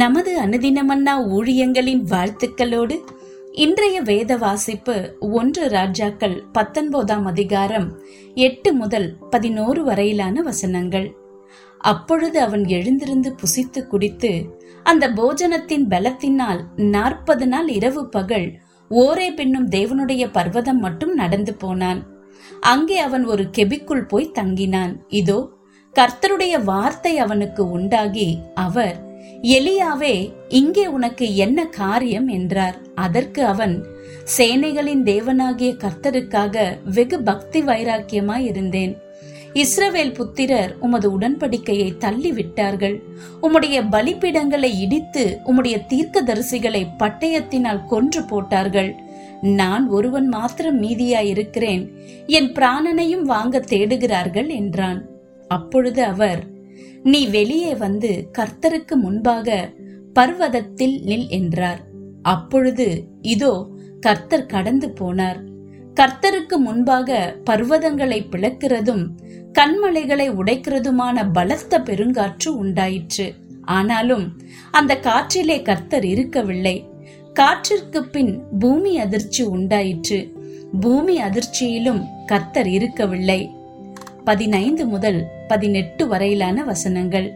நமது அனுதினமன்னா ஊழியங்களின் வாழ்த்துக்களோடு இன்றைய வேத வாசிப்பு ஒன்று ராஜாக்கள் பத்தொன்பதாம் அதிகாரம் எட்டு முதல் பதினோரு வரையிலான வசனங்கள். அப்பொழுது அவன் எழுந்திருந்து புசித்து குடித்து அந்த போஜனத்தின் பலத்தினால் நாற்பது நாள் இரவு பகல் ஓரே பெண்ணும் தேவனுடைய பர்வதம் மட்டும் நடந்து போனான். அங்கே அவன் ஒரு கெபிக்குள் போய் தங்கினான். இதோ கர்த்தருடைய வார்த்தை அவனுக்கு உண்டாகி அவர் எலியாவே இங்கே உனக்கு என்ன காரியம் என்றார். அதற்கு அவன் சேனைகளின் தேவனாகிய கர்த்தருக்காக வெகு பக்தி வைராக்கியமாய் இருந்தேன். இஸ்ரவேல் புத்திரர் உமது உடன்படிக்கையை தள்ளி விட்டார்கள் உம்முடைய பலிப்பீடங்களை இடித்து உம்முடைய தீர்க்கதரிசிகளை பட்டயத்தினால் கொன்று போட்டார்கள். நான் ஒருவன் மாத்திரம் மீதியாய் இருக்கிறேன் என் பிராணனையும் வாங்க தேடுகிறார்கள் என்றான். அப்பொழுது அவர் நீ வெளியே வந்து கர்த்தருக்கு முன்பாக பர்வதத்தில் நில் என்றார். அப்பொழுது இதோ கர்த்தர் கடந்து போனார். கர்த்தருக்கு முன்பாக பர்வதங்களை பிளக்கிறதும் கண்மலைகளை உடைக்கிறதுமான பலத்த பெருங்காற்று உண்டாயிற்று. ஆனாலும் அந்த காற்றிலே கர்த்தர் இருக்கவில்லை. காற்றிற்கு பின் பூமி அதிர்ச்சி உண்டாயிற்று. பூமி அதிர்ச்சியிலும் கர்த்தர் இருக்கவில்லை. பதினைந்து முதல் பதினெட்டு வரையிலான வசனங்கள்.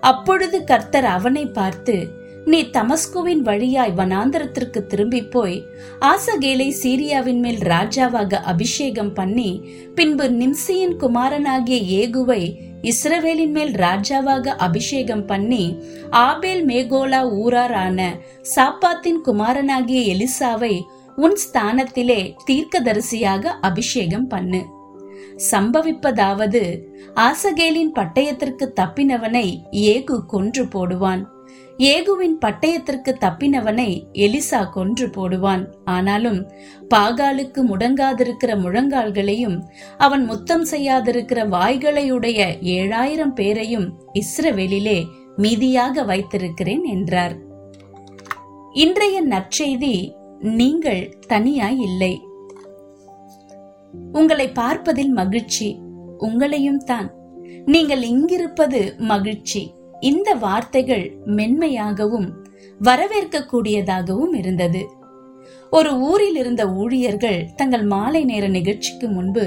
அப்பொழுது கர்த்தர் அவனை பார்த்து நீ தமஸ்குவின் வழியாய் வனாந்தரத்திற்கு திரும்பி போய் ஆசகேலை சீரியாவின் மேல் ராஜாவாக அபிஷேகம் பண்ணி பின்பு நிம்சியின் குமாரனாகிய ஏகுவை இஸ்ரவேலின் மேல் ராஜாவாக அபிஷேகம் பண்ணி ஆபேல் மேகோலா ஊராரான சாப்பாத்தின் குமாரனாகிய எலிசாவை உன் ஸ்தானத்திலே தீர்க்கதரிசியாக அபிஷேகம் பண்ணு. சம்பவிப்பதாவது ஆசகேலின் பட்டயத்திற்கு தப்பினவனை ஏகு கொன்று போடுவான். ஏகுவின் பட்டயத்திற்கு தப்பினவனை எலிசா கொன்று போடுவான். ஆனாலும் பாகாலுக்கு முடங்காதிருக்கிற முழங்கால்களையும் அவன் முத்தம் செய்யாதிருக்கிற வாய்களையுடைய ஏழாயிரம் பேரையும் இஸ்ரவேலிலே மீதியாக வைத்திருக்கிறேன் என்றார். இன்றைய நற்செய்தி நீங்கள் தனியாய் இல்லை. உங்களை பார்ப்பதில் மகிழ்ச்சி உங்களையும் தான். நீங்கள் இங்கிருப்பது மகிழ்ச்சி. இந்த வார்த்தைகள் மென்மையாகவும் வரவேற்கக்கூடியதாகவும் இருந்தது. ஒரு ஊரில் இருந்த ஊழியர்கள் தங்கள் மாலை நேர நிகழ்ச்சிக்கு முன்பு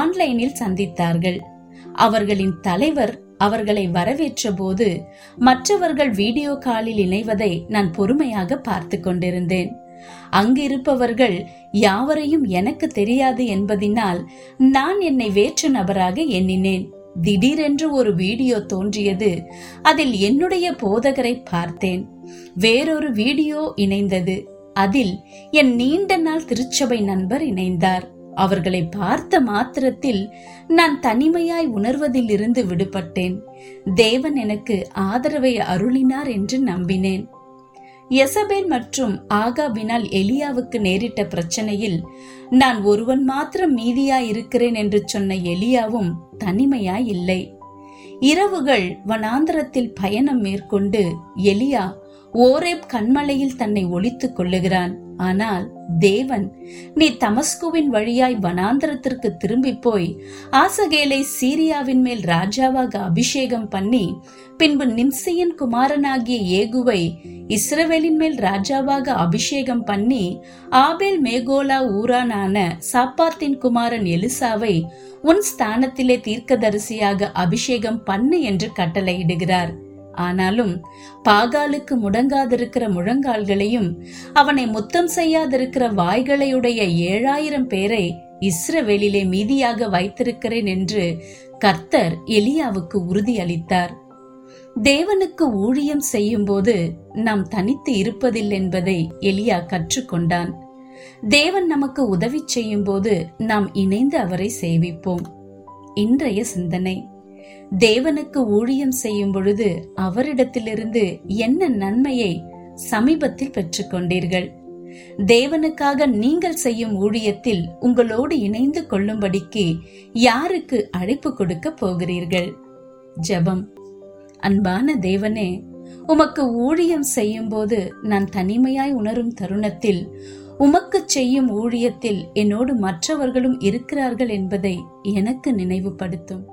ஆன்லைனில் சந்தித்தார்கள். அவர்களின் தலைவர் அவர்களை வரவேற்ற போது மற்றவர்கள் வீடியோ காலில் இணைவதை நான் பொறுமையாக பார்த்து கொண்டிருந்தேன். அங்கிருப்பவர்கள் யாவரையும் எனக்கு தெரியாது என்பதினால் நான் என்னை வேற்று நபராக எண்ணினேன். திடீரென்று ஒரு வீடியோ தோன்றியது. அதில் என்னுடைய போதகரை பார்த்தேன். வேறொரு வீடியோ இணைந்தது. அதில் என் நீண்ட நாள் திருச்சபை நண்பர் இணைந்தார். அவர்களை பார்த்த மாத்திரத்தில் நான் தனிமையாய் உணர்வதிலிருந்து விடுபட்டேன். தேவன் எனக்கு ஆதரவை அருளினார் என்று நம்பினேன். எசபேல் மற்றும் ஆகாபினால் எலியாவுக்கு நேரிட்ட பிரச்சனையில் நான் ஒருவன் மாத்திரம் மீதியாய் இருக்கிறேன் என்று சொன்ன எலியாவும் தனிமையாய் இல்லை இரவுகள் வனாந்தரத்தில் பயணம் மேற்கொண்டு எலியா ஓரேப் கண்மலையில் தன்னை ஒழித்துக் கொள்ளுகிறான். ஆனால் தேவன் நீ தமஸ்குவின் வழியாய் வனாந்தரத்திற்கு திரும்பி போய் ஆசகேலை சீரியாவின் மேல் ராஜாவாக அபிஷேகம் பண்ணி பின்பு நிம்சியின் குமாரனாகிய ஏகுவை இஸ்ரவேலின் மேல் ராஜாவாக அபிஷேகம் பண்ணி ஆபேல் மேகோலா ஊரானான சாப்பாத்தின் குமாரன் எலிசாவை உன் ஸ்தானத்திலே தீர்க்கதரிசியாக அபிஷேகம் பண்ணு என்று கட்டளையிடுகிறார். ஆனாலும் பாகாலுக்கு முடங்காதிருக்கிற முழங்கால்களையும் அவனை முத்தம் செய்யாதிருக்கிற வாய்களையுடைய ஏழாயிரம் பேரை இஸ்ரவேலிலே மீதியாக வைத்திருக்கிறேன் என்று கர்த்தர் எலியாவுக்கு உறுதியளித்தார். தேவனுக்கு ஊழியம் செய்யும்போது நாம் தனித்து இருப்பதில்லை என்பதை எலியா கற்றுக்கொண்டான். தேவன் நமக்கு உதவி செய்யும் போது நாம் இணைந்து அவரை சேவிப்போம். இன்றைய சிந்தனை. தேவனுக்கு ஊழியம் செய்யும் பொழுது அவரிடத்திலிருந்து என்ன நன்மையை சமீபத்தில் பெற்றுக்கொண்டீர்கள் தேவனுக்காக நீங்கள் செய்யும் ஊழியத்தில் உங்களோடு இணைந்து கொள்ளும்படிக்கு யாருக்கு அழைப்பு கொடுக்க போகிறீர்கள்? ஜெபம். அன்பான தேவனே உமக்கு ஊழியம் செய்யும் போது நான் தனிமையாய் உணரும் தருணத்தில் உமக்கு செய்யும் ஊழியத்தில் என்னோடு மற்றவர்களும் இருக்கிறார்கள் என்பதை எனக்கு நினைவுபடுத்தும்.